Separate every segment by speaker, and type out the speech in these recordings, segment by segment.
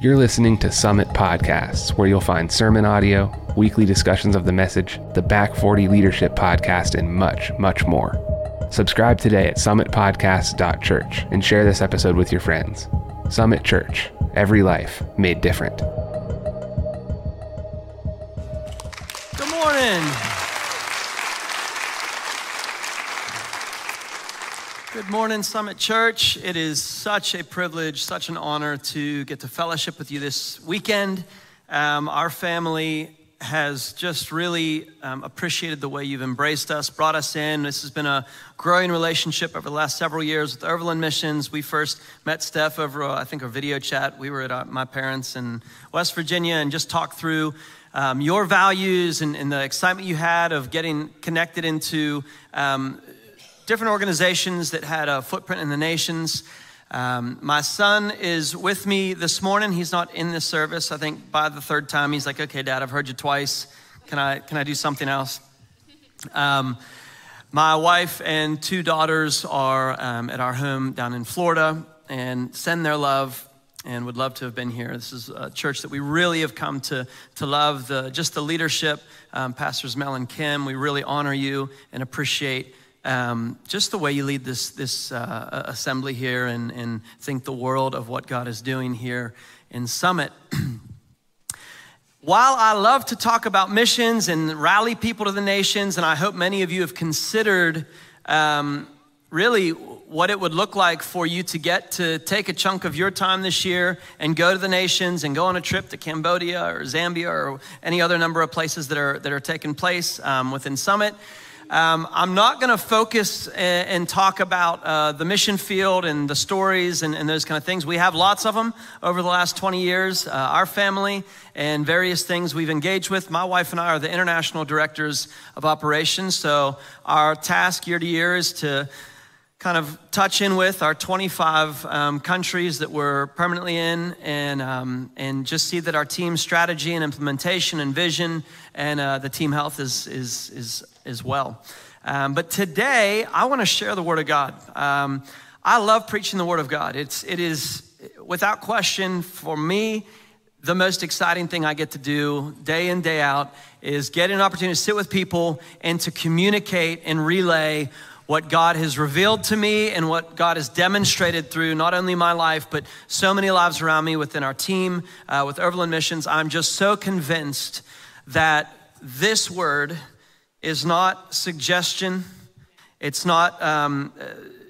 Speaker 1: You're listening to Summit Podcasts, where you'll find sermon audio, weekly discussions of the message, the Back 40 Leadership Podcast, and much, much more. Subscribe today at summitpodcast.church and share this episode with your friends. Summit Church, every life made different.
Speaker 2: Good morning, Summit Church. It is such a privilege, such an honor to get to fellowship with you this weekend. Um, our family has just really um, appreciated the way you've embraced us, brought us in. This has been a growing relationship over the last several years with Overland Missions. We first met Steph over, uh, I think, a video chat. We were at uh, my parents in West Virginia and just talked through um, your values and, and, the excitement you had of getting connected into um, different organizations that had a footprint in the nations. Um, my son is with me this morning. He's not in this service. I think by the third time, he's like, "Okay, Dad, I've heard you twice. Can I can I do something else?" Um, my wife and two daughters are um, at our home down in Florida and send their love and would love to have been here. This is a church that we really have come to, to love. The, just the leadership, um, Pastors Mel and Kim, we really honor you and appreciate um, just the way you lead this, this uh, assembly here and, and think the world of what God is doing here in Summit. While I love to talk about missions and rally people to the nations, and I hope many of you have considered um, really what it would look like for you to get to take a chunk of your time this year and go to the nations and go on a trip to Cambodia or Zambia or any other number of places that are, that are taking place um, within Summit. Um, I'm not going to focus and, and, talk about uh, the mission field and the stories and, and, those kind of things. We have lots of them over the last 20 years. Uh, our family and various things we've engaged with. My wife and I are the international directors of operations. So our task year to year is to kind of touch in with our 25 um, countries that we're permanently in and, um, and just see that our team strategy and implementation and vision and uh, the team health is, is, is as well. Um, but today, I want to share the Word of God. Um, I love preaching the Word of God. It's, it is, without question, for me, the most exciting thing I get to do day in, day out is get an opportunity to sit with people and to communicate and relay what God has revealed to me and what God has demonstrated through not only my life, but so many lives around me within our team, uh, with Overland Missions. I'm just so convinced that this word is not suggestion. It's not, um, uh,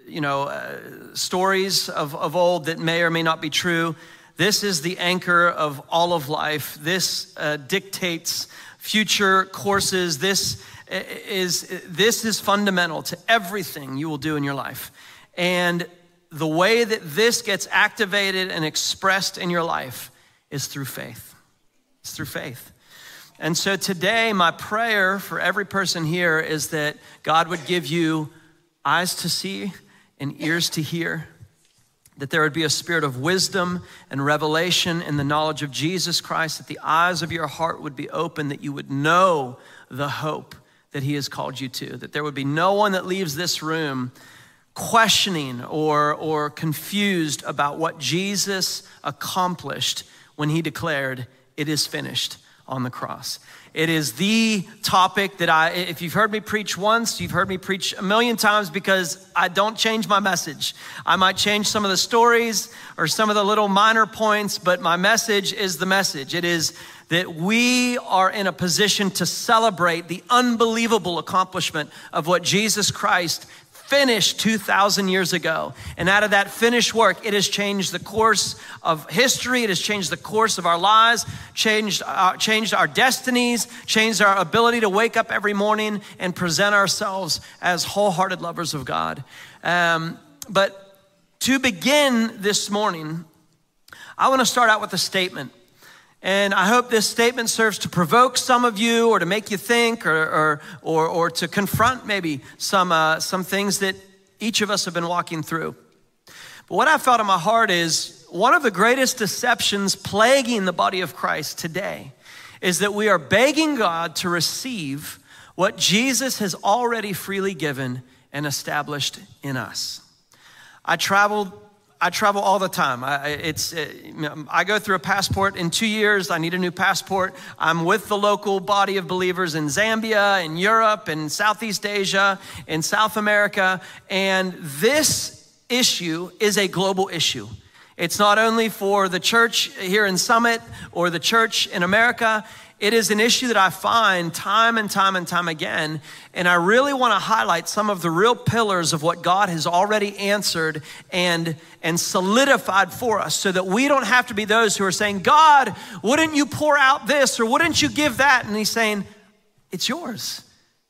Speaker 2: you know, uh, stories of, of old that may or may not be true. This is the anchor of all of life. This uh, dictates future courses. This uh, is, this is fundamental to everything you will do in your life. And the way that this gets activated and expressed in your life is through faith. It's through faith. And so today, my prayer for every person here is that God would give you eyes to see and ears to hear, that there would be a spirit of wisdom and revelation in the knowledge of Jesus Christ, that the eyes of your heart would be open, that you would know the hope that He has called you to, that there would be no one that leaves this room questioning or, or confused about what Jesus accomplished when He declared, It is finished on the cross. It is the topic that I, if you've heard me preach once, you've heard me preach a million times because I don't change my message. I might change some of the stories or some of the little minor points, but my message is the message. It is that we are in a position to celebrate the unbelievable accomplishment of what Jesus Christ finished 2,000 years ago. And out of that finished work, it has changed the course of history. It has changed the course of our lives, changed our, uh, changed our destinies, changed our ability to wake up every morning and present ourselves as wholehearted lovers of God. Um, but to begin this morning, I want to start out with a statement. And I hope this statement serves to provoke some of you or to make you think or, or, or, or to confront maybe some, uh, some things that each of us have been walking through. But what I felt in my heart is one of the greatest deceptions plaguing the body of Christ today is that we are begging God to receive what Jesus has already freely given and established in us. I traveled I travel all the time. I, it's, uh, I go through a passport in two years. I need a new passport. I'm with the local body of believers in Zambia, in Europe, in Southeast Asia, in South America. And this issue is a global issue. It's not only for the church here in Summit or the church in America, it is an issue that I find time and time and time again. And I really want to highlight some of the real pillars of what God has already answered and, and solidified for us so that we don't have to be those who are saying, God, wouldn't you pour out this or wouldn't you give that? And He's saying, It's yours.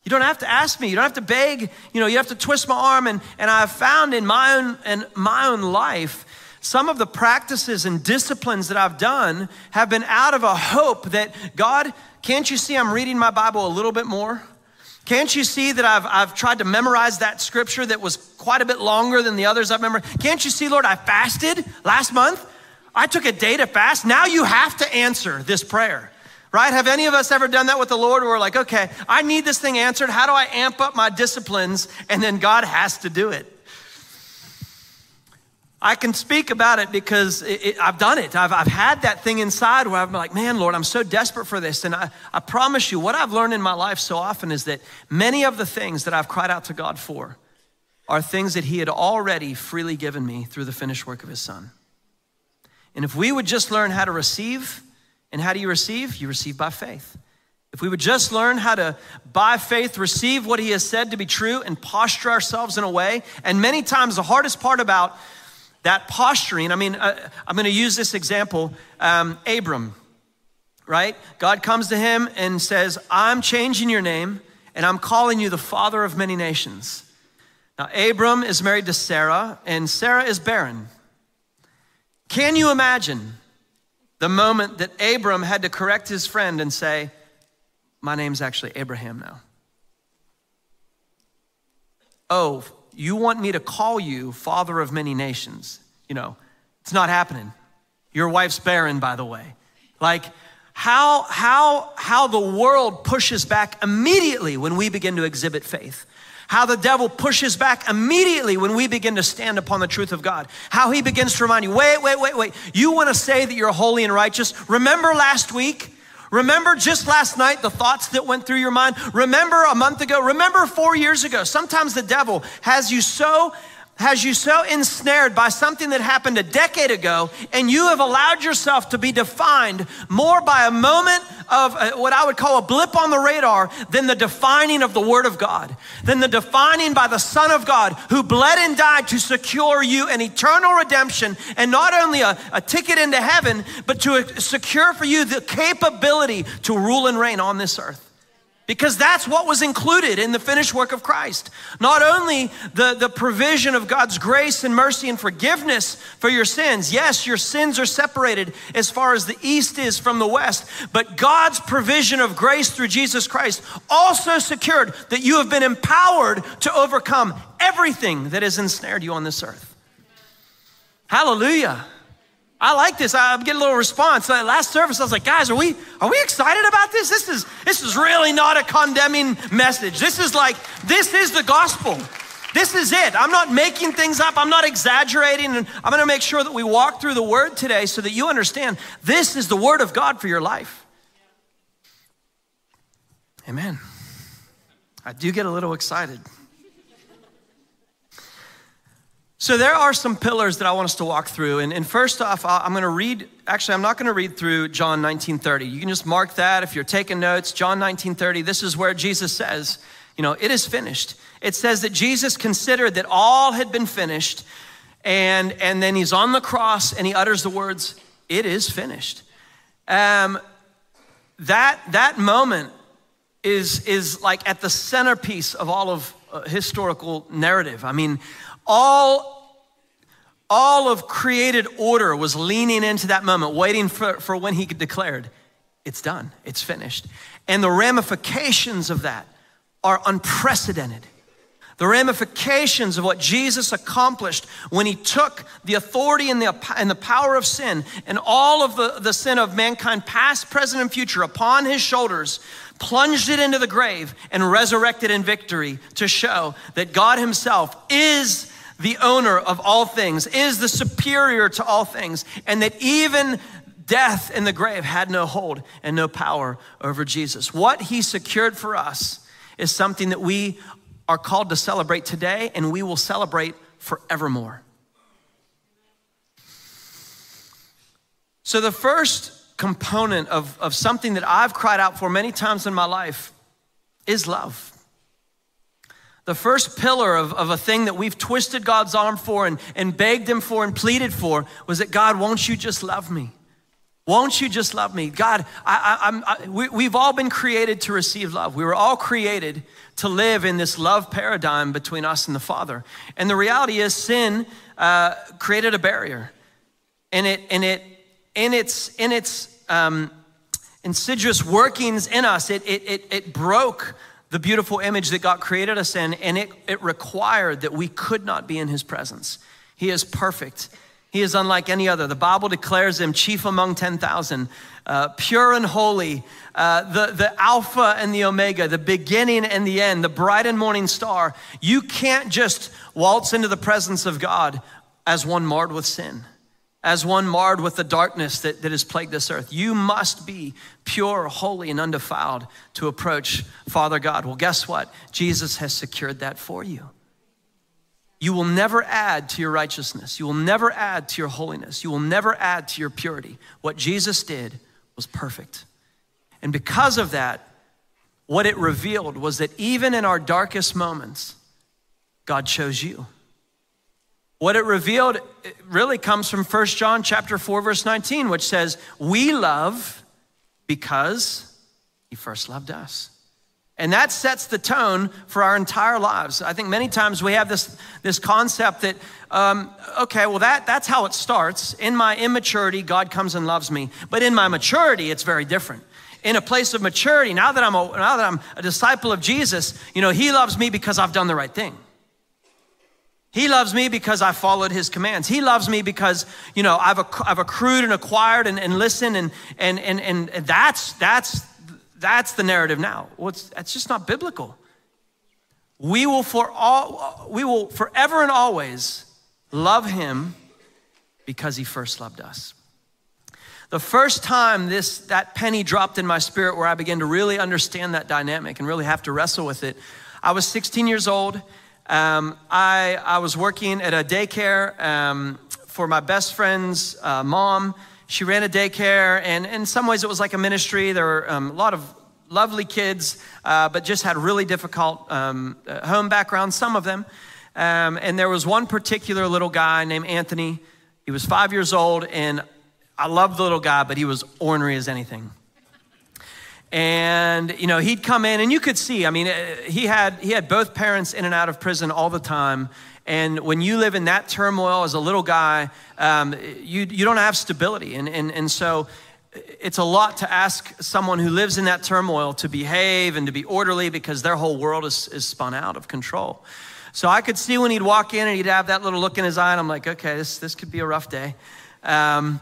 Speaker 2: You don't have to ask me. You don't have to beg. You know, you have to twist my arm. And, and I've found in my own, in my own life some of the practices and disciplines that I've done have been out of a hope that God, can't you see I'm reading my Bible a little bit more? Can't you see that I've, I've tried to memorize that scripture that was quite a bit longer than the others I've memorized? Can't you see, Lord, I fasted last month? I took a day to fast. Now you have to answer this prayer, right? Have any of us ever done that with the Lord where we're like, okay, I need this thing answered. How do I amp up my disciplines? And then God has to do it. I can speak about it because it, it, I've done it. I've, I've had that thing inside where I'm like, man, Lord, I'm so desperate for this. And I, I promise you, what I've learned in my life so often is that many of the things that I've cried out to God for are things that He had already freely given me through the finished work of His Son. And if we would just learn how to receive, and how do you receive? You receive by faith. If we would just learn how to, by faith, receive what He has said to be true and posture ourselves in a way, and many times the hardest part about that posturing, I mean, uh, I'm going to use this example um, Abram, right? God comes to him and says, I'm changing your name and I'm calling you the father of many nations. Now, Abram is married to Sarah and Sarah is barren. Can you imagine the moment that Abram had to correct his friend and say, My name's actually Abraham now? Oh, you want me to call you father of many nations. You know, it's not happening. Your wife's barren, by the way. Like, how, how, how the world pushes back immediately when we begin to exhibit faith. How the devil pushes back immediately when we begin to stand upon the truth of God. How he begins to remind you wait, wait, wait, wait. You want to say that you're holy and righteous? Remember last week? Remember just last night the thoughts that went through your mind? Remember a month ago? Remember four years ago? Sometimes the devil has you so has you so ensnared by something that happened a decade ago, and you have allowed yourself to be defined more by a moment of uh, what I would call a blip on the radar than the defining of the Word of God, than the defining by the Son of God who bled and died to secure you an eternal redemption and not only a, a ticket into heaven, but to secure for you the capability to rule and reign on this earth because that's what was included in the finished work of Christ. Not only the, the provision of God's grace and mercy and forgiveness for your sins. Yes, your sins are separated as far as the east is from the west, but God's provision of grace through Jesus Christ also secured that you have been empowered to overcome everything that has ensnared you on this earth. Hallelujah. I like this. I'm getting a little response. Last service, I was like, guys, are we are we excited about this? This is this is really not a condemning message. This is like this is the gospel. This is it. I'm not making things up. I'm not exaggerating. And I'm going to make sure that we walk through the word today so that you understand this is the word of God for your life. Amen. I do get a little excited. So there are some pillars that I want us to walk through. And, and first off, I'm going to read, actually, I'm not going to read through John 1930. You can just mark that if you're taking notes. John 1930, this is where Jesus says, you know, it is finished. It says that Jesus considered that all had been finished. And, and then he's on the cross and he utters the words, it is finished. Um, that, that moment is, is like at the centerpiece of all of uh, historical narrative. I mean, all, all of created order was leaning into that moment, waiting for, for when he declared, It's done, it's finished. And the ramifications of that are unprecedented. The ramifications of what Jesus accomplished when he took the authority and the, and the power of sin and all of the, the sin of mankind, past, present, and future, upon his shoulders, plunged it into the grave, and resurrected in victory to show that God himself is the owner of all things, is the superior to all things, and that even death and the grave had no hold and no power over Jesus. What he secured for us is something that we are called to celebrate today, and we will celebrate forevermore. So, the first component of, of something that I've cried out for many times in my life is love. The first pillar of, of a thing that we've twisted God's arm for and, and begged Him for and pleaded for was that God, won't you just love me? Won't you just love me? God, I, I, I, we, we've all been created to receive love. We were all created to live in this love paradigm between us and the Father. And the reality is, sin uh, created a barrier. And it, and it, in its, in its um, insidious workings in us, it, it, it, it broke the beautiful image that God created us in, and it, it required that we could not be in His presence. He is perfect. He is unlike any other. The Bible declares him chief among 10,000, uh, pure and holy, uh, the, the Alpha and the Omega, the beginning and the end, the bright and morning star. You can't just waltz into the presence of God as one marred with sin as one marred with the darkness that, that has plagued this earth. You must be pure, holy, and undefiled to approach Father God. Well, guess what? Jesus has secured that for you. You will never add to your righteousness. You will never add to your holiness. You will never add to your purity. What Jesus did was perfect. And because of that, what it revealed was that even in our darkest moments, God chose you. What it revealed really comes from 1 John chapter 4 verse 19 which says, "We love because he first loved us." And that sets the tone for our entire lives. I think many times we have this, this concept that, um, okay, well, that, that's how it starts. In my immaturity, God comes and loves me. But in my maturity, it's very different. In a place of maturity, now that I'm a, now that I'm a disciple of Jesus, you know, He loves me because I've done the right thing. He loves me because I followed his commands. He loves me because, you know, I've, I've accrued and acquired and, and listened and, and, and, and that's, that's, that's the narrative now. Well, it's, that's just not biblical. We will for all, we will forever and always love him because he first loved us. The first time this, that penny dropped in my spirit where I began to really understand that dynamic and really have to wrestle with it, I was 16 years old um, I, I was working at a daycare um, for my best friend's uh, mom. She ran a daycare, and in some ways it was like a ministry. There were um, a lot of lovely kids, uh, but just had really difficult um, uh, home backgrounds, some of them. Um, and there was one particular little guy named Anthony. He was five years old, and I loved the little guy, but he was ornery as anything and you know he'd come in and you could see i mean uh, he had he had both parents in and out of prison all the time. And when you live in that turmoil as a little guy um, you, you don't have stability. And, and, and so it's a lot to ask someone who lives in that turmoil to behave and to be orderly because their whole world is, is spun out of control. So i could see when he'd walk in and he'd have that little look in his eye and i'm like okay this, this could be a rough day. Um,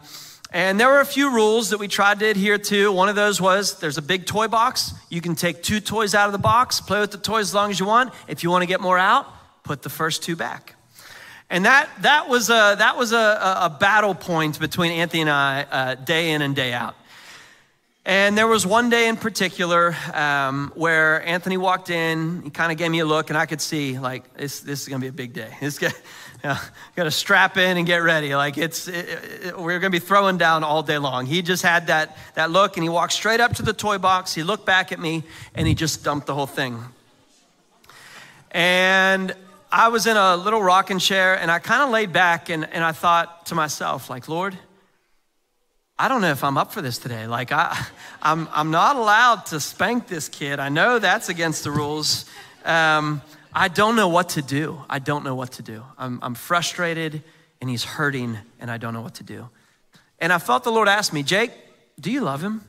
Speaker 2: and there were a few rules that we tried to adhere to. One of those was there's a big toy box. You can take two toys out of the box, play with the toys as long as you want. If you want to get more out, put the first two back. And that, that was, a, that was a, a battle point between Anthony and I uh, day in and day out. And there was one day in particular um, where Anthony walked in, he kind of gave me a look, and I could see, like, this, this is gonna be a big day. This guy, know, got to strap in and get ready. Like it's, it, it, we're going to be throwing down all day long. He just had that, that look and he walked straight up to the toy box. He looked back at me and he just dumped the whole thing. And I was in a little rocking chair and I kind of laid back and, and I thought to myself, like, Lord, I don't know if I'm up for this today. Like, I, I'm, I'm not allowed to spank this kid. I know that's against the rules. Um, I don't know what to do. I don't know what to do. I'm, I'm frustrated and he's hurting and I don't know what to do. And I felt the Lord ask me, Jake, do you love him?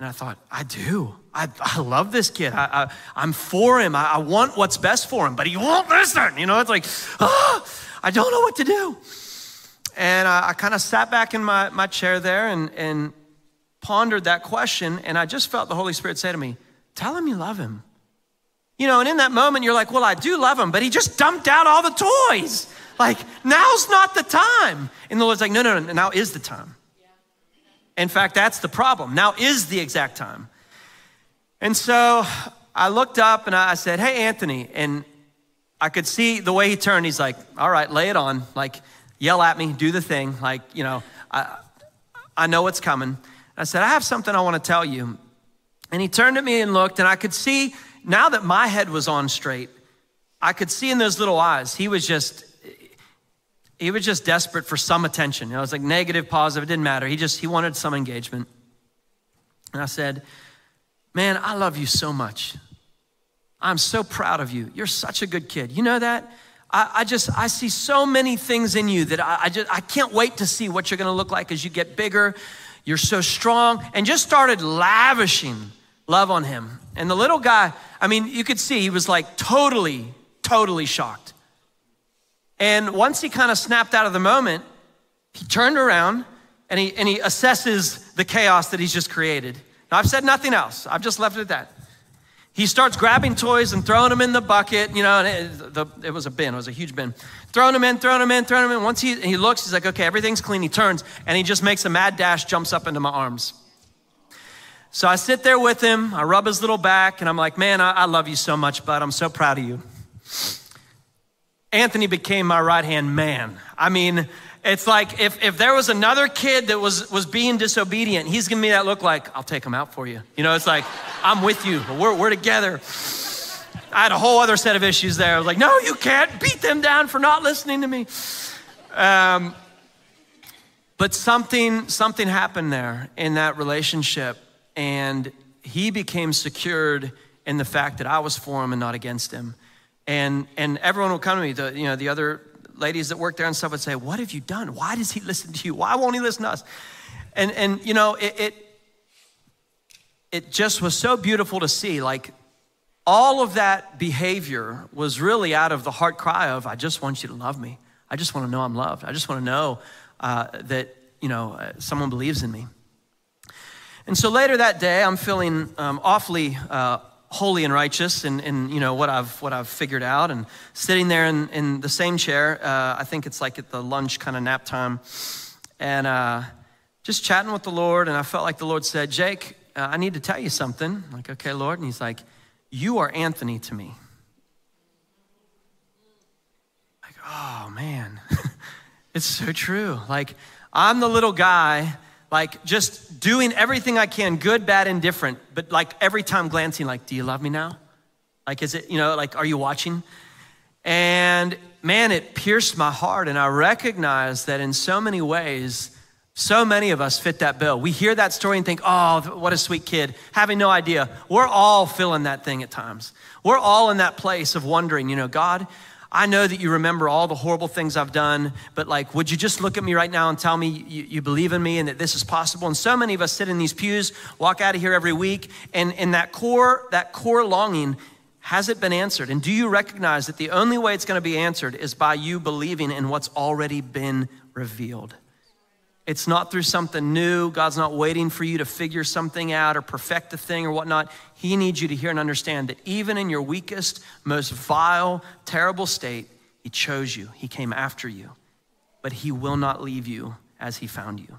Speaker 2: And I thought, I do. I, I love this kid. I, I, am for him. I, I, want what's best for him, but he won't listen. You know, it's like, oh, I don't know what to do. And I, I kind of sat back in my, my chair there and, and pondered that question. And I just felt the Holy Spirit say to me, Tell him you love him. You know, and in that moment, you're like, well, I do love him, but he just dumped out all the toys. Like, now's not the time. And the Lord's like, no, no, no, now is the time. In fact, that's the problem. Now is the exact time. And so I looked up and I said, hey, Anthony. And I could see the way he turned. He's like, all right, lay it on. Like, yell at me, do the thing. Like, you know, I, I know what's coming. I said, I have something I want to tell you. And he turned at me and looked, and I could see now that my head was on straight, I could see in those little eyes, he was just, he was just desperate for some attention. You know, it was like negative, positive, it didn't matter. He just, he wanted some engagement. And I said, Man, I love you so much. I'm so proud of you. You're such a good kid. You know that? I, I just, I see so many things in you that I, I just, I can't wait to see what you're gonna look like as you get bigger. You're so strong. And just started lavishing love on him. And the little guy, I mean, you could see he was like totally, totally shocked. And once he kind of snapped out of the moment, he turned around and he, and he assesses the chaos that he's just created. Now, I've said nothing else, I've just left it at that. He starts grabbing toys and throwing them in the bucket, you know, and it, the, it was a bin, it was a huge bin. Throwing them in, throwing them in, throwing them in. Once he, he looks, he's like, okay, everything's clean. He turns and he just makes a mad dash, jumps up into my arms. So I sit there with him, I rub his little back, and I'm like, man, I, I love you so much, bud. I'm so proud of you. Anthony became my right hand man. I mean, it's like if, if there was another kid that was, was being disobedient, he's giving me that look like, I'll take him out for you. You know, it's like, I'm with you, we're, we're together. I had a whole other set of issues there. I was like, no, you can't beat them down for not listening to me. Um, but something, something happened there in that relationship, and he became secured in the fact that I was for him and not against him. And, and everyone would come to me, the, you know, the other ladies that work there and stuff would say, What have you done? Why does he listen to you? Why won't he listen to us? And, and you know, it, it, it just was so beautiful to see. Like, all of that behavior was really out of the heart cry of, I just want you to love me. I just want to know I'm loved. I just want to know uh, that, you know, uh, someone believes in me. And so later that day, I'm feeling um, awfully uh, holy and righteous and, and you know what I've what I've figured out. And sitting there in, in the same chair uh, I think it's like at the lunch kind of nap time. And uh, just chatting with the Lord and I felt like the Lord said Jake uh, I need to tell you something. I'm like okay Lord. And he's like you are Anthony to me. Like oh man. It's so true. Like I'm the little guy like just doing everything I can, good, bad, indifferent, but like every time glancing, like, do you love me now? Like, is it, you know, like, are you watching? And man, it pierced my heart. And I recognized that in so many ways, so many of us fit that bill. We hear that story and think, oh, what a sweet kid, having no idea. We're all feeling that thing at times. We're all in that place of wondering, you know, God, I know that you remember all the horrible things I've done, but like, would you just look at me right now and tell me you, you, believe in me and that this is possible? And so many of us sit in these pews, walk out of here every week, and, and that core, that core longing has it been answered? And do you recognize that the only way it's going to be answered is by you believing in what's already been revealed? It's not through something new. God's not waiting for you to figure something out or perfect a thing or whatnot. He needs you to hear and understand that even in your weakest, most vile, terrible state, He chose you. He came after you. But He will not leave you as He found you.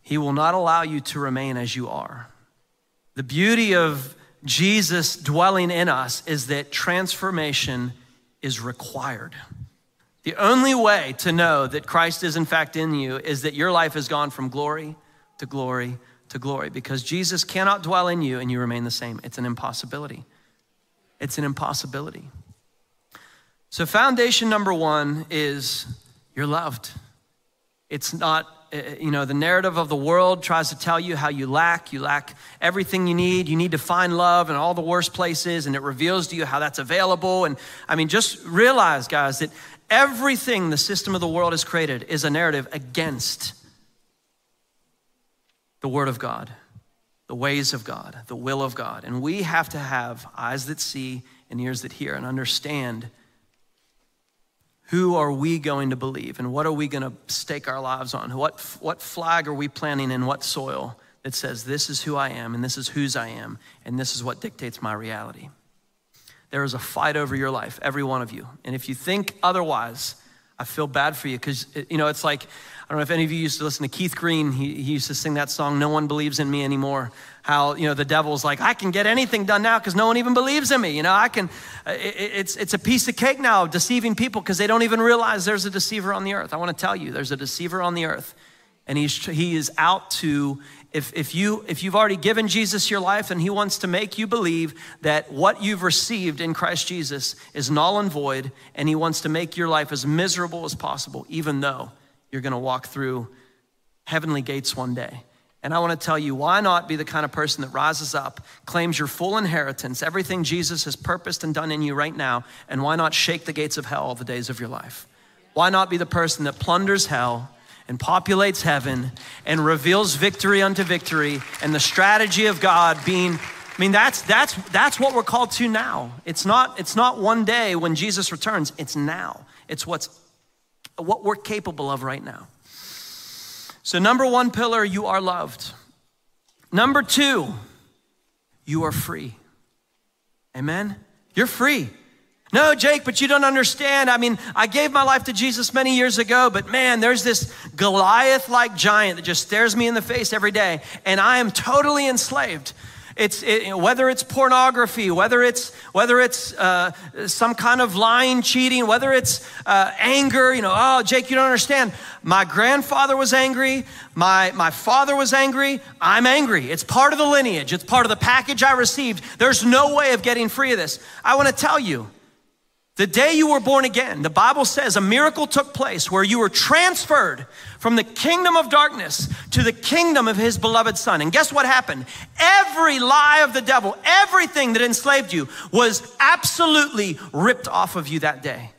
Speaker 2: He will not allow you to remain as you are. The beauty of Jesus dwelling in us is that transformation is required. The only way to know that Christ is in fact in you is that your life has gone from glory to glory to glory because Jesus cannot dwell in you and you remain the same. It's an impossibility. It's an impossibility. So, foundation number one is you're loved. It's not, eh, you know, the narrative of the world tries to tell you how you lack. You lack everything you need. You need to find love in all the worst places, and it reveals to you how that's available. And I mean, just realize, guys, that Everything the system of the world has created is a narrative against the Word of God, the ways of God, the will of God. And we have to have eyes that see and ears that hear and understand who are we going to believe and what are we going to stake our lives on? What, what flag are we planting in what soil that says, This is who I am, and this is whose I am, and this is what dictates my reality. There is a fight over your life, every one of you. And if you think otherwise, I feel bad for you because, you know, it's like, I don't know if any of you used to listen to Keith Green. He, he used to sing that song, No One Believes in Me Anymore. How, you know, the devil's like, I can get anything done now because no one even believes in me. You know, I can, uh, it, it's, it's a piece of cake now deceiving people because they don't even realize there's a deceiver on the earth. I want to tell you, there's a deceiver on the earth. And he's, he is out to if, if, you, if you've already given Jesus your life and he wants to make you believe that what you've received in Christ Jesus is null and void, and he wants to make your life as miserable as possible, even though you're going to walk through heavenly gates one day. And I want to tell you, why not be the kind of person that rises up, claims your full inheritance, everything Jesus has purposed and done in you right now, and why not shake the gates of hell all the days of your life? Why not be the person that plunders hell? And populates heaven and reveals victory unto victory and the strategy of God being I mean that's that's that's what we're called to now. It's not it's not one day when Jesus returns, it's now. It's what's what we're capable of right now. So number 1 pillar you are loved. Number 2 you are free. Amen. You're free. No, Jake, but you don't understand. I mean, I gave my life to Jesus many years ago, but man, there's this Goliath like giant that just stares me in the face every day, and I am totally enslaved. It's it, whether it's pornography, whether it's whether it's uh, some kind of lying, cheating, whether it's uh, anger. You know, oh, Jake, you don't understand. My grandfather was angry. My my father was angry. I'm angry. It's part of the lineage. It's part of the package I received. There's no way of getting free of this. I want to tell you. The day you were born again, the Bible says a miracle took place where you were transferred from the kingdom of darkness to the kingdom of his beloved son. And guess what happened? Every lie of the devil, everything that enslaved you was absolutely ripped off of you that day.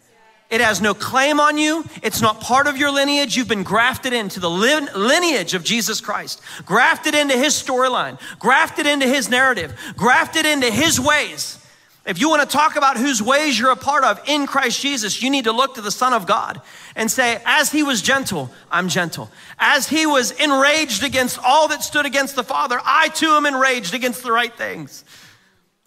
Speaker 2: It has no claim on you. It's not part of your lineage. You've been grafted into the lineage of Jesus Christ, grafted into his storyline, grafted into his narrative, grafted into his ways. If you want to talk about whose ways you're a part of in Christ Jesus, you need to look to the Son of God and say, As he was gentle, I'm gentle. As he was enraged against all that stood against the Father, I too am enraged against the right things.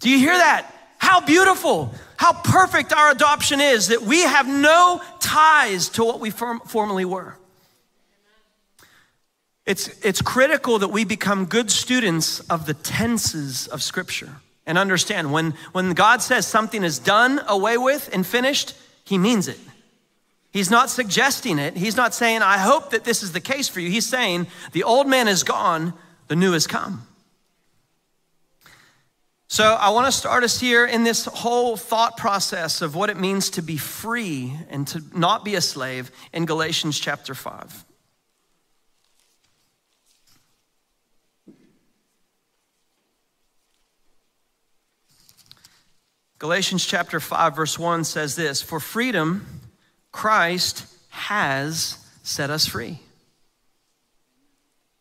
Speaker 2: Do you hear that? How beautiful, how perfect our adoption is that we have no ties to what we form- formerly were. It's, it's critical that we become good students of the tenses of Scripture and understand when, when God says something is done, away with, and finished, he means it. He's not suggesting it. He's not saying, I hope that this is the case for you. He's saying, the old man is gone, the new has come. So I want to start us here in this whole thought process of what it means to be free and to not be a slave in Galatians chapter 5. Galatians chapter 5, verse 1 says this For freedom, Christ has set us free.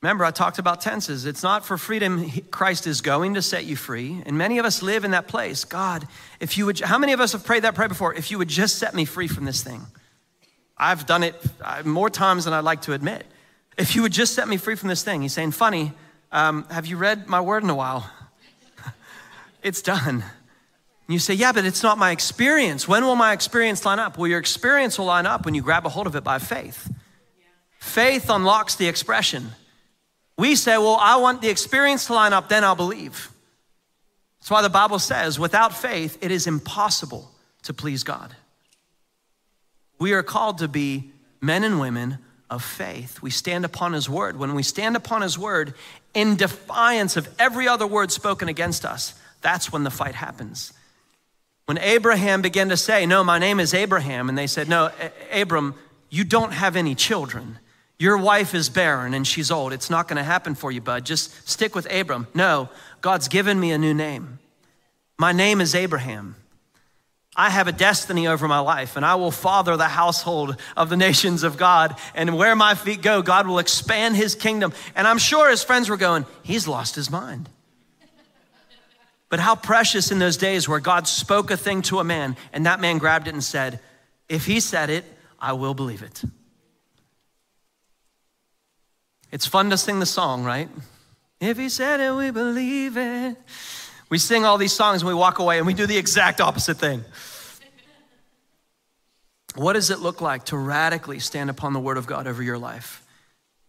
Speaker 2: Remember, I talked about tenses. It's not for freedom, Christ is going to set you free. And many of us live in that place. God, if you would, how many of us have prayed that prayer before? If you would just set me free from this thing. I've done it uh, more times than I'd like to admit. If you would just set me free from this thing. He's saying, funny, um, have you read my word in a while? it's done. And you say, yeah, but it's not my experience. When will my experience line up? Well, your experience will line up when you grab a hold of it by faith. Faith unlocks the expression. We say, well, I want the experience to line up, then I'll believe. That's why the Bible says, without faith, it is impossible to please God. We are called to be men and women of faith. We stand upon His word. When we stand upon His word in defiance of every other word spoken against us, that's when the fight happens. When Abraham began to say, No, my name is Abraham, and they said, No, Abram, you don't have any children. Your wife is barren and she's old. It's not going to happen for you, bud. Just stick with Abram. No, God's given me a new name. My name is Abraham. I have a destiny over my life, and I will father the household of the nations of God. And where my feet go, God will expand his kingdom. And I'm sure his friends were going, He's lost his mind. But how precious in those days where God spoke a thing to a man and that man grabbed it and said, If he said it, I will believe it. It's fun to sing the song, right? If he said it, we believe it. We sing all these songs and we walk away and we do the exact opposite thing. What does it look like to radically stand upon the word of God over your life?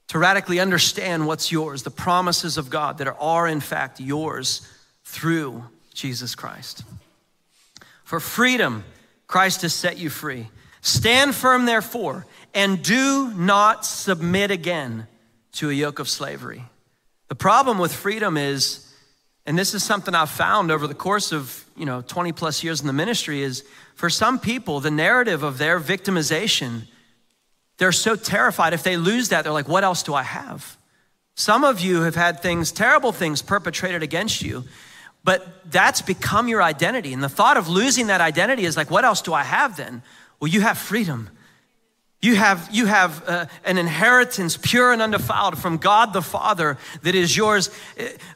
Speaker 2: To radically understand what's yours, the promises of God that are in fact yours through Jesus Christ. For freedom, Christ has set you free. Stand firm, therefore, and do not submit again to a yoke of slavery. The problem with freedom is, and this is something I've found over the course of you know 20 plus years in the ministry, is for some people, the narrative of their victimization, they're so terrified. If they lose that, they're like, what else do I have? Some of you have had things, terrible things perpetrated against you, but that's become your identity. And the thought of losing that identity is like, what else do I have then? Well, you have freedom. You have, you have uh, an inheritance pure and undefiled from God the Father that is yours.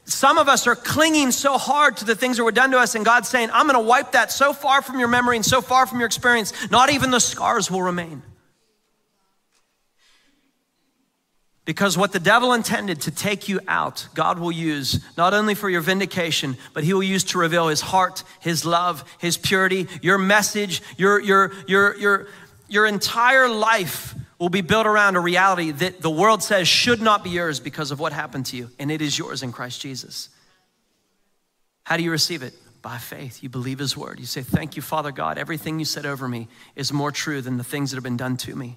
Speaker 2: Some of us are clinging so hard to the things that were done to us, and God's saying, I'm going to wipe that so far from your memory and so far from your experience, not even the scars will remain. Because what the devil intended to take you out, God will use not only for your vindication, but he will use to reveal his heart, his love, his purity, your message, your, your, your, your, your entire life will be built around a reality that the world says should not be yours because of what happened to you, and it is yours in Christ Jesus. How do you receive it? By faith. You believe his word. You say, Thank you, Father God. Everything you said over me is more true than the things that have been done to me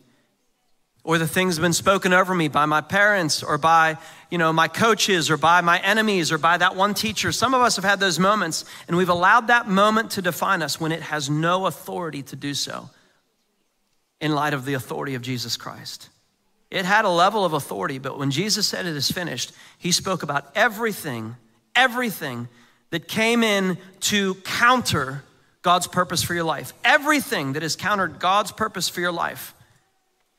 Speaker 2: or the things been spoken over me by my parents or by you know my coaches or by my enemies or by that one teacher. Some of us have had those moments and we've allowed that moment to define us when it has no authority to do so in light of the authority of jesus christ. It had a level of authority but when jesus said it is finished he spoke about everything everything that came in to counter god's purpose for your life. Everything that has countered god's purpose for your life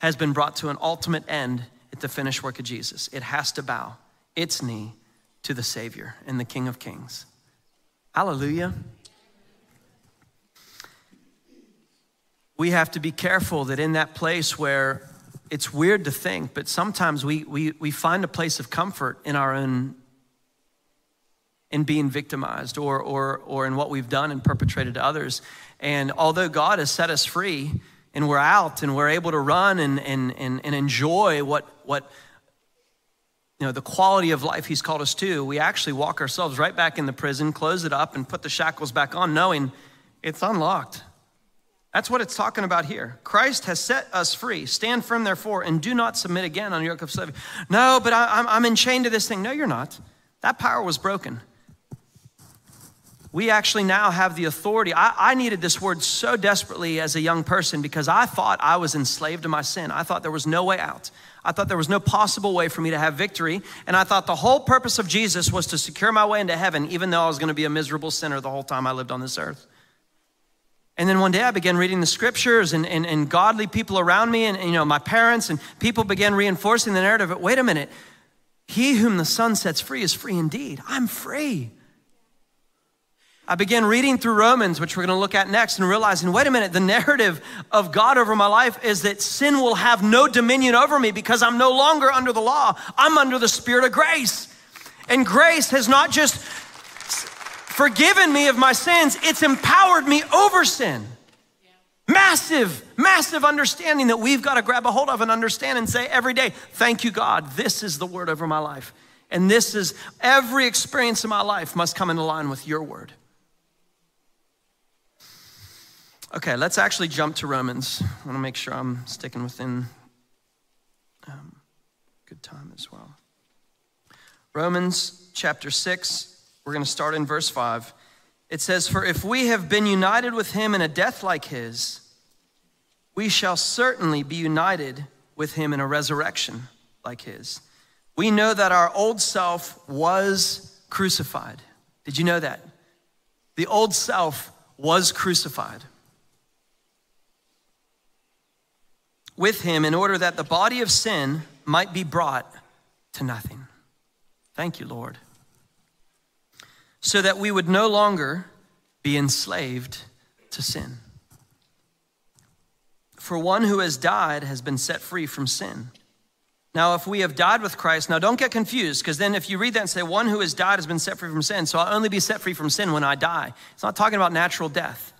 Speaker 2: has been brought to an ultimate end at the finished work of Jesus. It has to bow its knee to the Savior and the King of Kings. Hallelujah. We have to be careful that in that place where it's weird to think, but sometimes we, we, we find a place of comfort in our own in being victimized or, or, or in what we've done and perpetrated to others. And although God has set us free, and we're out and we're able to run and, and, and, and enjoy what, what you know, the quality of life he's called us to, we actually walk ourselves right back in the prison, close it up, and put the shackles back on, knowing it's unlocked. That's what it's talking about here. Christ has set us free. Stand firm, therefore, and do not submit again on the yoke of slavery. No, but I, I'm, I'm enchained to this thing. No, you're not. That power was broken we actually now have the authority. I, I, needed this word so desperately as a young person because I thought I was enslaved to my sin. I thought there was no way out. I thought there was no possible way for me to have victory. And I thought the whole purpose of Jesus was to secure my way into heaven, even though I was going to be a miserable sinner the whole time I lived on this earth. And then one day I began reading the scriptures and, and, and godly people around me and, and, you know, my parents and people began reinforcing the narrative. Wait a minute. He whom the Son sets free is free indeed. I'm free. I began reading through Romans, which we're going to look at next, and realizing, wait a minute, the narrative of God over my life is that sin will have no dominion over me because I'm no longer under the law. I'm under the Spirit of grace. And grace has not just forgiven me of my sins, it's empowered me over sin. Massive, massive understanding that we've got to grab a hold of and understand and say every day, thank you, God. This is the word over my life. And this is every experience in my life must come into line with your word. Okay, let's actually jump to Romans. I want to make sure I'm sticking within um, good time as well. Romans chapter 6, we're going to start in verse 5. It says, For if we have been united with him in a death like his, we shall certainly be united with him in a resurrection like his. We know that our old self was crucified. Did you know that? The old self was crucified. With him in order that the body of sin might be brought to nothing. Thank you, Lord. So that we would no longer be enslaved to sin. For one who has died has been set free from sin. Now, if we have died with Christ, now don't get confused, because then if you read that and say, one who has died has been set free from sin, so I'll only be set free from sin when I die. It's not talking about natural death.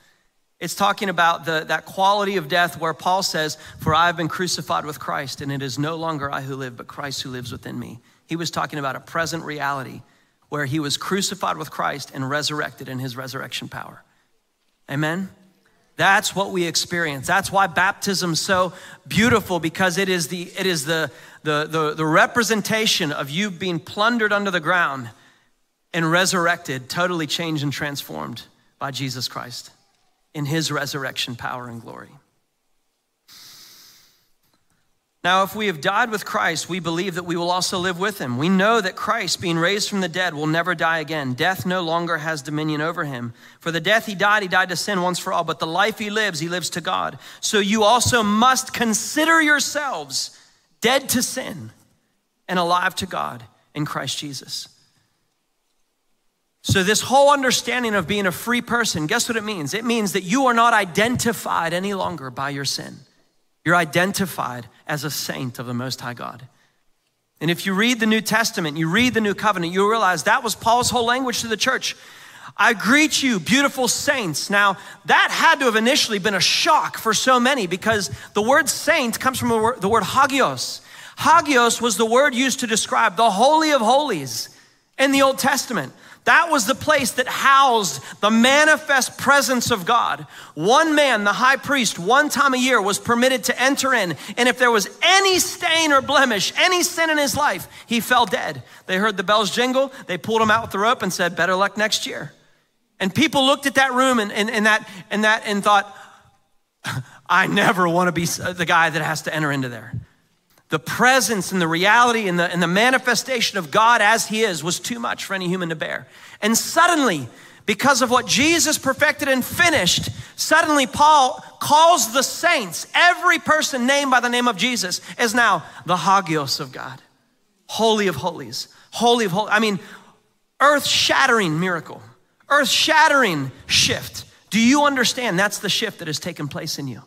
Speaker 2: It's talking about the, that quality of death where Paul says, For I have been crucified with Christ, and it is no longer I who live, but Christ who lives within me. He was talking about a present reality where he was crucified with Christ and resurrected in his resurrection power. Amen? That's what we experience. That's why baptism's so beautiful because it is the, it is the, the, the, the representation of you being plundered under the ground and resurrected, totally changed and transformed by Jesus Christ in his resurrection power and glory. Now, if we have died with Christ, we believe that we will also live with him. We know that Christ, being raised from the dead, will never die again. Death no longer has dominion over him. For the death he died, he died to sin once for all, but the life he lives, he lives to God. So you also must consider yourselves dead to sin and alive to God in Christ Jesus. So, this whole understanding of being a free person, guess what it means? It means that you are not identified any longer by your sin. You're identified as a saint of the Most High God. And if you read the New Testament, you read the New Covenant, you realize that was Paul's whole language to the church. I greet you, beautiful saints. Now, that had to have initially been a shock for so many because the word saint comes from the word hagios. Hagios was the word used to describe the Holy of Holies in the Old Testament. That was the place that housed the manifest presence of God. One man, the high priest, one time a year was permitted to enter in. And if there was any stain or blemish, any sin in his life, he fell dead. They heard the bells jingle, they pulled him out with the rope and said, Better luck next year. And people looked at that room and, and, and that, and, that and thought, I never want to be the guy that has to enter into there the presence and the reality and the, and the manifestation of God as He is was too much for any human to bear. And suddenly, because of what Jesus perfected and finished, suddenly Paul calls the saints, every person named by the name of Jesus, is now the Hagios of God, Holy of Holies, Holy of Holies. I mean, earth shattering miracle, earth shattering shift. Do you understand that's the shift that has taken place in you?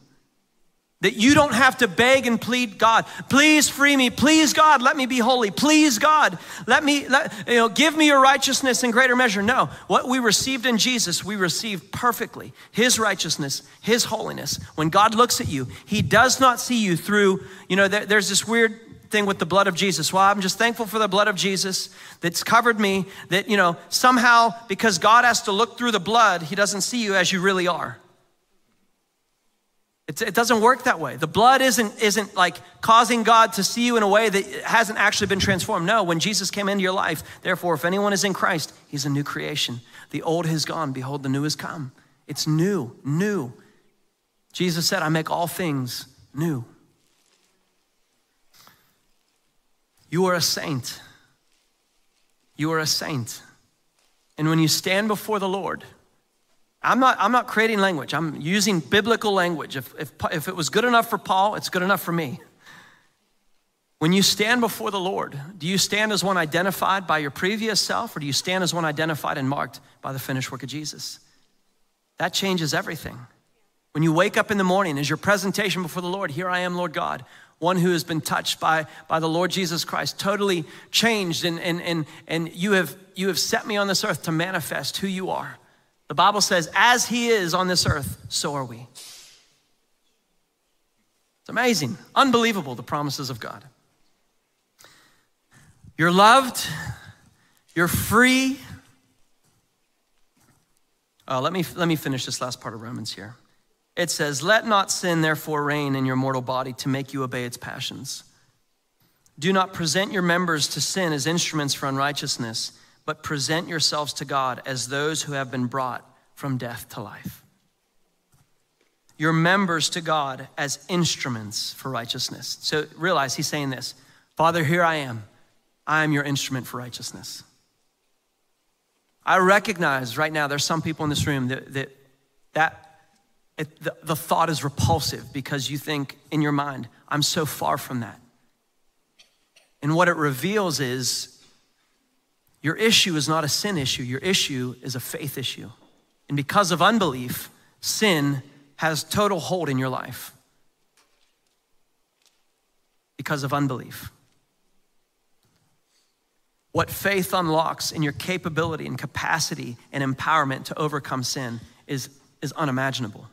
Speaker 2: That you don't have to beg and plead God, please free me. Please, God, let me be holy. Please, God, let me, let, you know, give me your righteousness in greater measure. No, what we received in Jesus, we received perfectly. His righteousness, His holiness. When God looks at you, He does not see you through, you know, there, there's this weird thing with the blood of Jesus. Well, I'm just thankful for the blood of Jesus that's covered me, that, you know, somehow because God has to look through the blood, He doesn't see you as you really are. It's, it doesn't work that way. The blood isn't, isn't like causing God to see you in a way that hasn't actually been transformed. No, when Jesus came into your life, therefore, if anyone is in Christ, he's a new creation. The old has gone, behold, the new has come. It's new, new. Jesus said, I make all things new. You are a saint. You are a saint. And when you stand before the Lord, I'm not, I'm not creating language. I'm using biblical language. If, if, if it was good enough for Paul, it's good enough for me. When you stand before the Lord, do you stand as one identified by your previous self, or do you stand as one identified and marked by the finished work of Jesus? That changes everything. When you wake up in the morning, is your presentation before the Lord, here I am, Lord God, one who has been touched by, by the Lord Jesus Christ, totally changed, and, and, and, and you, have, you have set me on this earth to manifest who you are. The Bible says, as he is on this earth, so are we. It's amazing, unbelievable, the promises of God. You're loved, you're free. Oh, let, me, let me finish this last part of Romans here. It says, Let not sin therefore reign in your mortal body to make you obey its passions. Do not present your members to sin as instruments for unrighteousness but present yourselves to God as those who have been brought from death to life. Your members to God as instruments for righteousness. So realize he's saying this Father, here I am. I am your instrument for righteousness. I recognize right now there's some people in this room that that, that it, the, the thought is repulsive because you think in your mind, I'm so far from that. And what it reveals is your issue is not a sin issue, your issue is a faith issue. And because of unbelief, sin has total hold in your life. Because of unbelief. What faith unlocks in your capability and capacity and empowerment to overcome sin is, is unimaginable.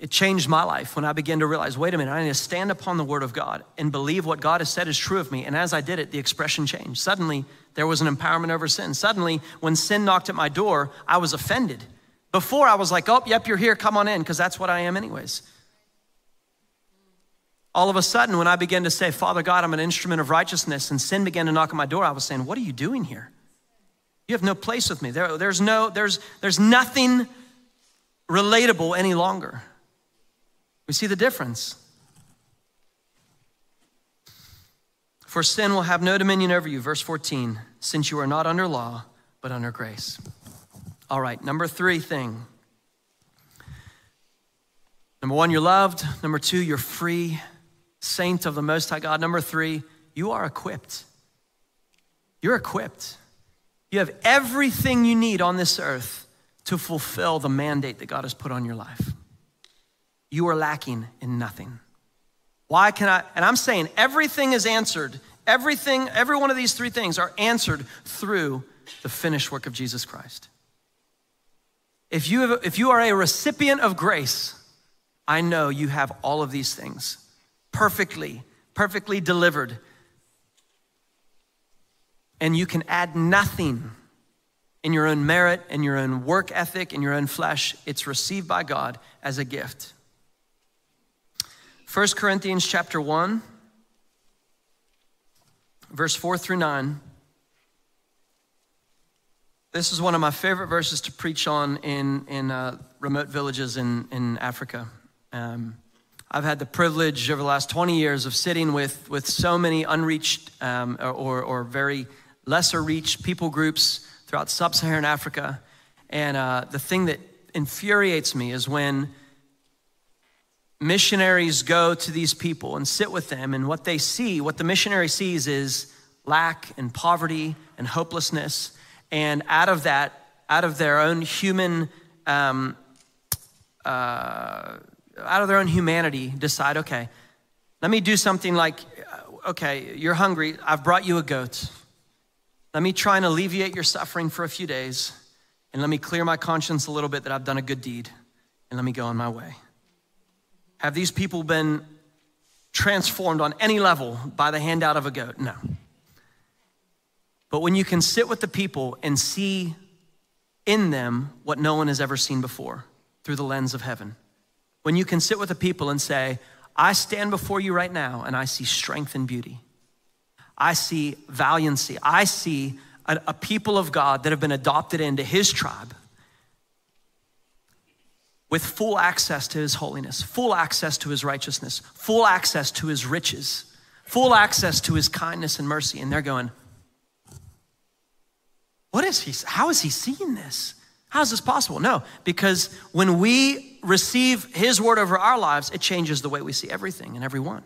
Speaker 2: It changed my life when I began to realize wait a minute, I need to stand upon the word of God and believe what God has said is true of me. And as I did it, the expression changed. Suddenly, there was an empowerment over sin. Suddenly, when sin knocked at my door, I was offended. Before, I was like, oh, yep, you're here, come on in, because that's what I am, anyways. All of a sudden, when I began to say, Father God, I'm an instrument of righteousness, and sin began to knock at my door, I was saying, What are you doing here? You have no place with me. There, there's, no, there's, there's nothing relatable any longer. We see the difference. For sin will have no dominion over you, verse 14, since you are not under law, but under grace. All right, number three thing. Number one, you're loved. Number two, you're free, saint of the Most High God. Number three, you are equipped. You're equipped. You have everything you need on this earth to fulfill the mandate that God has put on your life you are lacking in nothing. Why can I? And I'm saying everything is answered. Everything, every one of these three things are answered through the finished work of Jesus Christ. If you, have, if you are a recipient of grace, I know you have all of these things perfectly, perfectly delivered. And you can add nothing in your own merit, in your own work ethic, in your own flesh. It's received by God as a gift. 1 Corinthians chapter 1, verse 4 through 9. This is one of my favorite verses to preach on in, in uh, remote villages in, in Africa. Um, I've had the privilege over the last 20 years of sitting with, with so many unreached um, or, or very lesser reached people groups throughout sub Saharan Africa. And uh, the thing that infuriates me is when missionaries go to these people and sit with them, and what they see, what the missionary sees is lack and poverty and hopelessness. And out of that, out of their own human, um, uh, out of their own humanity, decide, okay, let me do something like, uh, okay, you're hungry, I've brought you a goat. Let me try and alleviate your suffering for a few days, and let me clear my conscience a little bit that I've done a good deed, and let me go on my way. Have these people been transformed on any level by the handout of a goat? No. But when you can sit with the people and see in them what no one has ever seen before through the lens of heaven, when you can sit with the people and say, I stand before you right now and I see strength and beauty. I see valiancy. I see a, a people of God that have been adopted into his tribe with full access to his holiness, full access to his righteousness, full access to his riches, full access to his kindness and mercy. And they're going, What is he? How is he seeing this? How is this possible? No, because when we receive his word over our lives, it changes the way we see everything and everyone.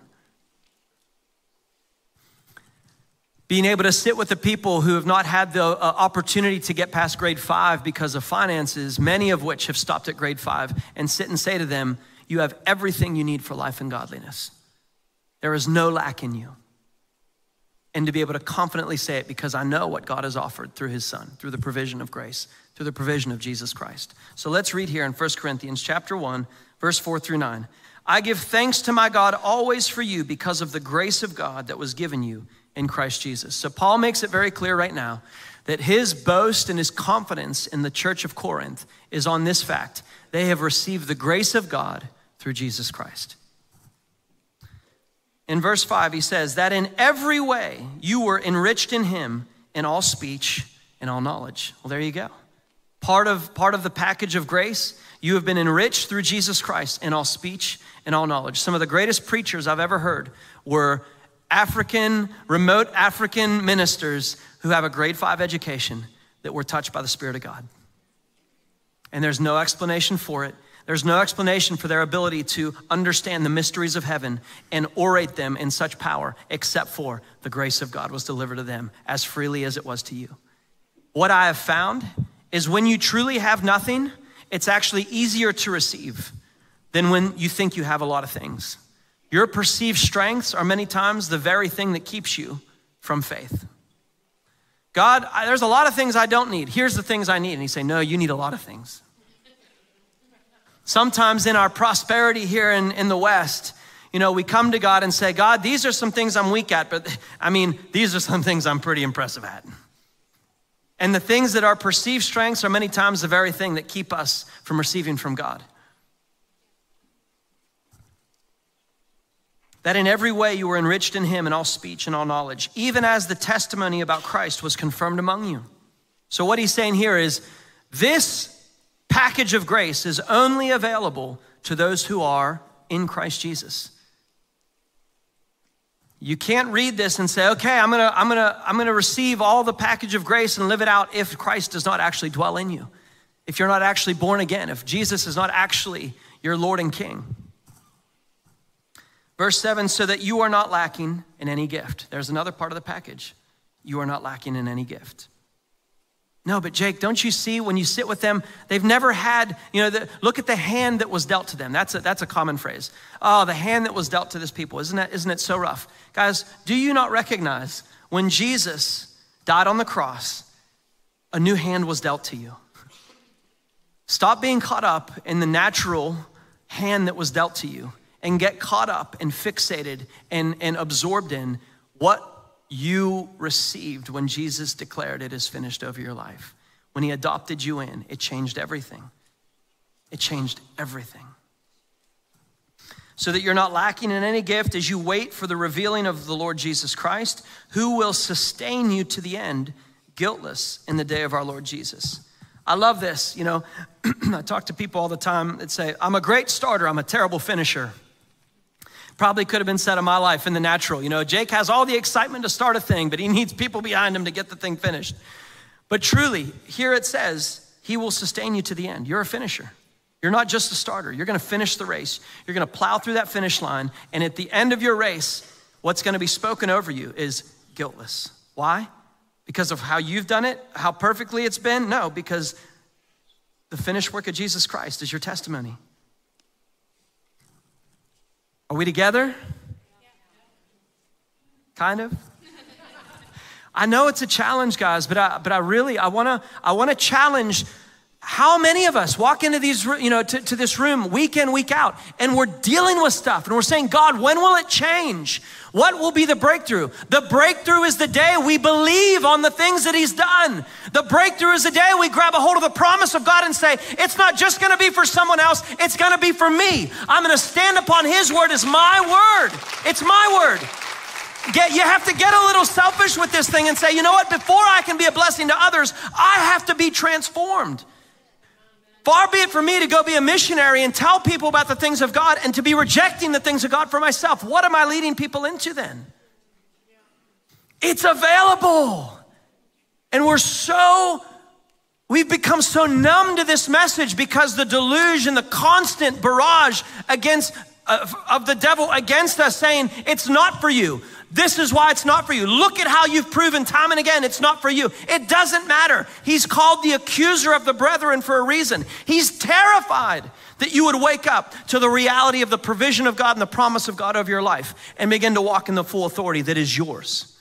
Speaker 2: Being able to sit with the people who have not had the uh, opportunity to get past grade five because of finances, many of which have stopped at grade five, and sit and say to them, You have everything you need for life and godliness. There is no lack in you. And to be able to confidently say it because I know what God has offered through his son, through the provision of grace, through the provision of Jesus Christ. So let's read here in 1 Corinthians chapter 1, verse 4 through 9. I give thanks to my God always for you because of the grace of God that was given you in Christ Jesus. So Paul makes it very clear right now that his boast and his confidence in the church of Corinth is on this fact they have received the grace of God through Jesus Christ. In verse 5, he says, That in every way you were enriched in him in all speech and all knowledge. Well, there you go. Part of, part of the package of grace, you have been enriched through Jesus Christ in all speech and all knowledge. Some of the greatest preachers I've ever heard were African, remote African ministers who have a grade five education that were touched by the Spirit of God. And there's no explanation for it. There's no explanation for their ability to understand the mysteries of heaven and orate them in such power, except for the grace of God was delivered to them as freely as it was to you. What I have found is when you truly have nothing, it's actually easier to receive than when you think you have a lot of things. Your perceived strengths are many times the very thing that keeps you from faith. God, I, there's a lot of things I don't need. Here's the things I need. And He say, No, you need a lot of things. Sometimes in our prosperity here in, in the West, you know, we come to God and say, God, these are some things I'm weak at, but I mean, these are some things I'm pretty impressive at. And the things that are perceived strengths are many times the very thing that keep us from receiving from God. That in every way you were enriched in him in all speech and all knowledge, even as the testimony about Christ was confirmed among you. So, what he's saying here is this package of grace is only available to those who are in Christ Jesus. You can't read this and say, okay, I'm gonna, I'm, gonna, I'm gonna receive all the package of grace and live it out if Christ does not actually dwell in you. If you're not actually born again, if Jesus is not actually your Lord and King. Verse 7 so that you are not lacking in any gift. There's another part of the package. You are not lacking in any gift. No, but Jake, don't you see when you sit with them, they've never had, you know, the, look at the hand that was dealt to them. That's a, that's a common phrase. Oh, the hand that was dealt to this people. Isn't, that, isn't it so rough? Guys, do you not recognize when Jesus died on the cross, a new hand was dealt to you? Stop being caught up in the natural hand that was dealt to you and get caught up and fixated and, and absorbed in what you received when Jesus declared it is finished over your life. When he adopted you in, it changed everything. It changed everything. So that you're not lacking in any gift as you wait for the revealing of the Lord Jesus Christ, who will sustain you to the end, guiltless in the day of our Lord Jesus. I love this. You know, I talk to people all the time that say, I'm a great starter, I'm a terrible finisher. Probably could have been said of my life in the natural. You know, Jake has all the excitement to start a thing, but he needs people behind him to get the thing finished. But truly, here it says, He will sustain you to the end. You're a finisher. You're not just a starter. You're going to finish the race. You're going to plow through that finish line. And at the end of your race, what's going to be spoken over you is guiltless. Why? Because of how you've done it, how perfectly it's been? No, because the finished work of Jesus Christ is your testimony. Are we together? Kind of. I know it's a challenge, guys, but I, but I really I want to I want to challenge how many of us walk into these, you know, to, to, this room week in, week out, and we're dealing with stuff and we're saying, God, when will it change? What will be the breakthrough? The breakthrough is the day we believe on the things that He's done. The breakthrough is the day we grab a hold of the promise of God and say, it's not just gonna be for someone else, it's gonna be for me. I'm gonna stand upon His word as my word. It's my word. Get, you have to get a little selfish with this thing and say, you know what, before I can be a blessing to others, I have to be transformed. Far be it for me to go be a missionary and tell people about the things of God and to be rejecting the things of God for myself. What am I leading people into then? It's available. And we're so, we've become so numb to this message because the deluge and the constant barrage against, of the devil against us saying, it's not for you. This is why it's not for you. Look at how you've proven time and again it's not for you. It doesn't matter. He's called the accuser of the brethren for a reason. He's terrified that you would wake up to the reality of the provision of God and the promise of God over your life and begin to walk in the full authority that is yours.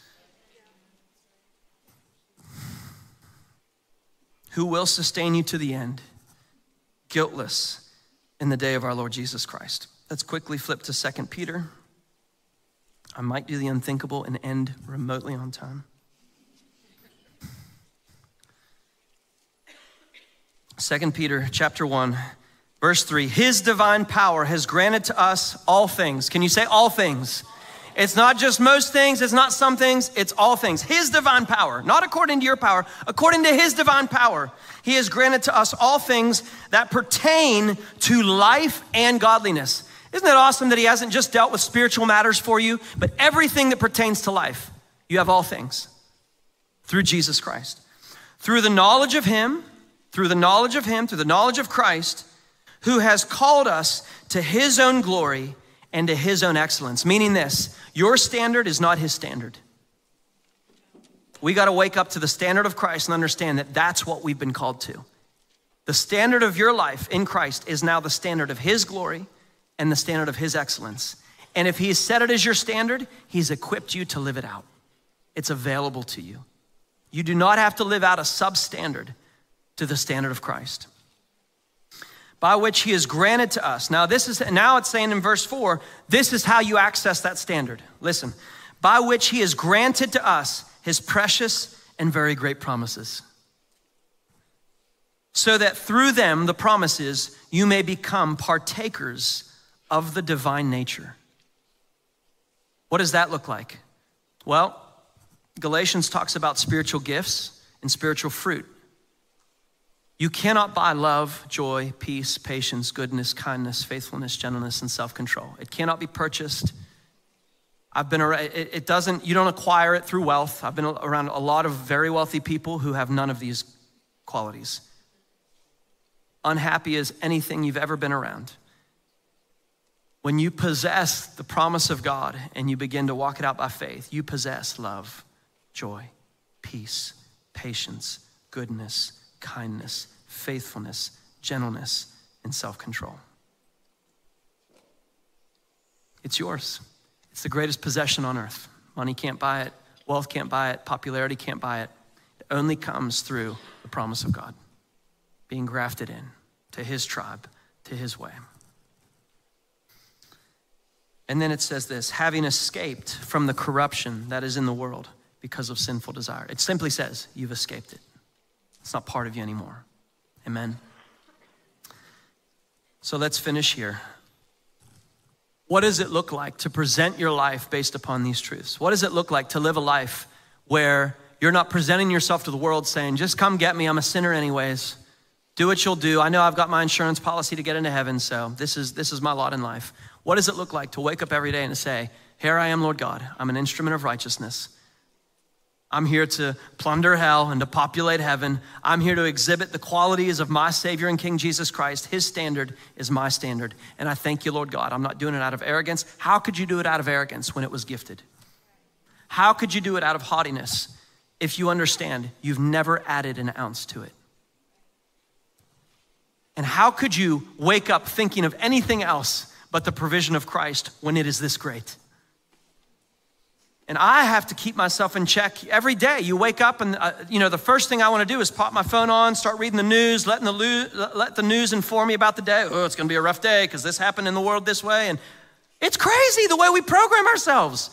Speaker 2: Who will sustain you to the end, guiltless in the day of our Lord Jesus Christ. Let's quickly flip to 2 Peter. I might do the unthinkable and end remotely on time. Second Peter chapter 1 verse 3 his divine power has granted to us all things. Can you say all things? It's not just most things. It's not some things. It's all things. His divine power not according to your power according to his divine power he has granted to us all things that pertain to life and godliness isn't it awesome that He hasn't just dealt with spiritual matters for you, but everything that pertains to life? You have all things through Jesus Christ. Through the knowledge of Him, through the knowledge of Him, through the knowledge of Christ, who has called us to His own glory and to His own excellence. Meaning this your standard is not His standard. We got to wake up to the standard of Christ and understand that that's what we've been called to. The standard of your life in Christ is now the standard of His glory and the standard of His excellence. And if He's set it as your standard, He's equipped you to live it out. It's available to you. You do not have to live out a substandard to the standard of Christ. By which he has granted to us. Now, this is now it's saying in verse 4, this is how you access that standard. Listen, by which he has granted to us his precious and very great promises. So that through them, the promises, you may become partakers of the divine nature. What does that look like? Well, Galatians talks about spiritual gifts and spiritual fruit. You cannot buy love, joy, peace, patience, goodness, kindness, faithfulness, gentleness, and self control. It cannot be purchased. I've been around, it, doesn't, you don't acquire it through wealth. I've been around a lot of very wealthy people who have none of these qualities. Unhappy as anything you've ever been around. When you possess the promise of God and you begin to walk it out by faith, you possess love, joy, peace, patience, goodness, kindness, faithfulness, gentleness, and self control. It's yours. It's the greatest possession on earth. Money can't buy it, wealth can't buy it, popularity can't buy it. It only comes through the promise of God, being grafted in to his tribe, to his way. And then it says this having escaped from the corruption that is in the world because of sinful desire. It simply says, You've escaped it. It's not part of you anymore. Amen. So let's finish here. What does it look like to present your life based upon these truths? What does it look like to live a life where you're not presenting yourself to the world saying, just come get me, I'm a sinner anyways. Do what you'll do. I know I've got my insurance policy to get into heaven, so this is, this is my lot in life. What does it look like to wake up every day and say, Here I am, Lord God, I'm an instrument of righteousness. I'm here to plunder hell and to populate heaven. I'm here to exhibit the qualities of my Savior and King Jesus Christ. His standard is my standard. And I thank you, Lord God. I'm not doing it out of arrogance. How could you do it out of arrogance when it was gifted? How could you do it out of haughtiness if you understand you've never added an ounce to it? And how could you wake up thinking of anything else but the provision of Christ when it is this great? And I have to keep myself in check every day. You wake up, and uh, you know the first thing I want to do is pop my phone on, start reading the news, letting the lo- let the news inform me about the day. Oh, it's going to be a rough day because this happened in the world this way, and it's crazy the way we program ourselves.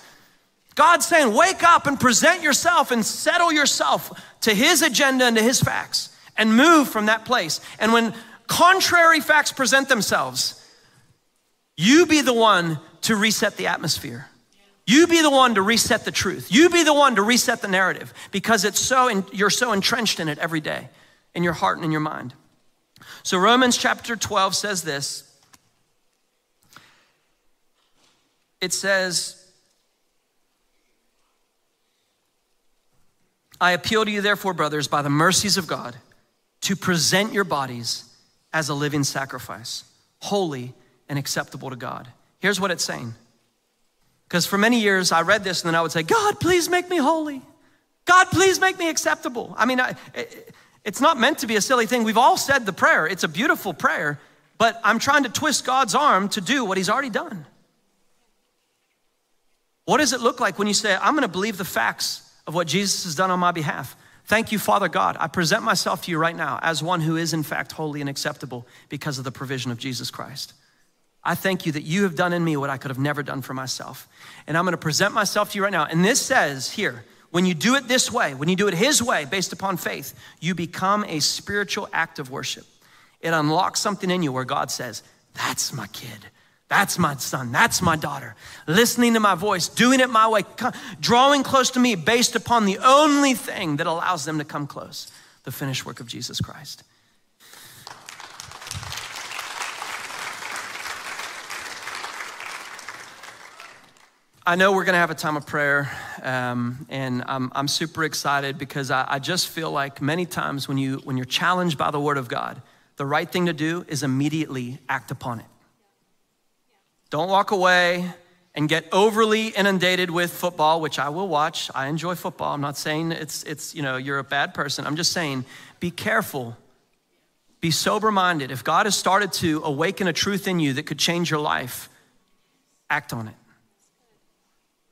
Speaker 2: God's saying, wake up and present yourself and settle yourself to His agenda and to His facts, and move from that place. And when contrary facts present themselves, you be the one to reset the atmosphere. You be the one to reset the truth. You be the one to reset the narrative because it's so in, you're so entrenched in it every day in your heart and in your mind. So Romans chapter 12 says this. It says I appeal to you therefore brothers by the mercies of God to present your bodies as a living sacrifice, holy and acceptable to God. Here's what it's saying because for many years I read this and then I would say, God, please make me holy. God, please make me acceptable. I mean, I, it, it's not meant to be a silly thing. We've all said the prayer, it's a beautiful prayer, but I'm trying to twist God's arm to do what He's already done. What does it look like when you say, I'm gonna believe the facts of what Jesus has done on my behalf? Thank you, Father God. I present myself to you right now as one who is, in fact, holy and acceptable because of the provision of Jesus Christ. I thank you that you have done in me what I could have never done for myself. And I'm going to present myself to you right now. And this says here, when you do it this way, when you do it His way based upon faith, you become a spiritual act of worship. It unlocks something in you where God says, That's my kid. That's my son. That's my daughter. Listening to my voice, doing it my way, drawing close to me based upon the only thing that allows them to come close the finished work of Jesus Christ. I know we're going to have a time of prayer, um, and I'm, I'm super excited because I, I just feel like many times when, you, when you're challenged by the Word of God, the right thing to do is immediately act upon it. Don't walk away and get overly inundated with football, which I will watch. I enjoy football. I'm not saying it's, it's you know, you're a bad person. I'm just saying be careful. Be sober minded. If God has started to awaken a truth in you that could change your life, act on it.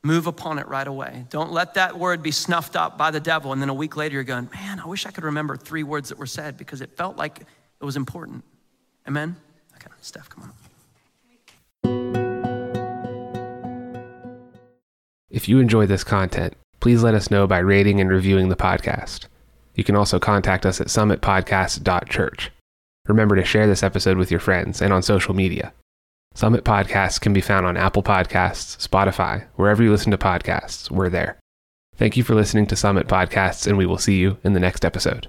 Speaker 2: Move upon it right away. Don't let that word be snuffed up by the devil. And then a week later, you're going, man, I wish I could remember three words that were said because it felt like it was important. Amen? Okay, Steph, come on.
Speaker 1: If you enjoy this content, please let us know by rating and reviewing the podcast. You can also contact us at summitpodcast.church. Remember to share this episode with your friends and on social media. Summit Podcasts can be found on Apple Podcasts, Spotify, wherever you listen to podcasts, we're there. Thank you for listening to Summit Podcasts, and we will see you in the next episode.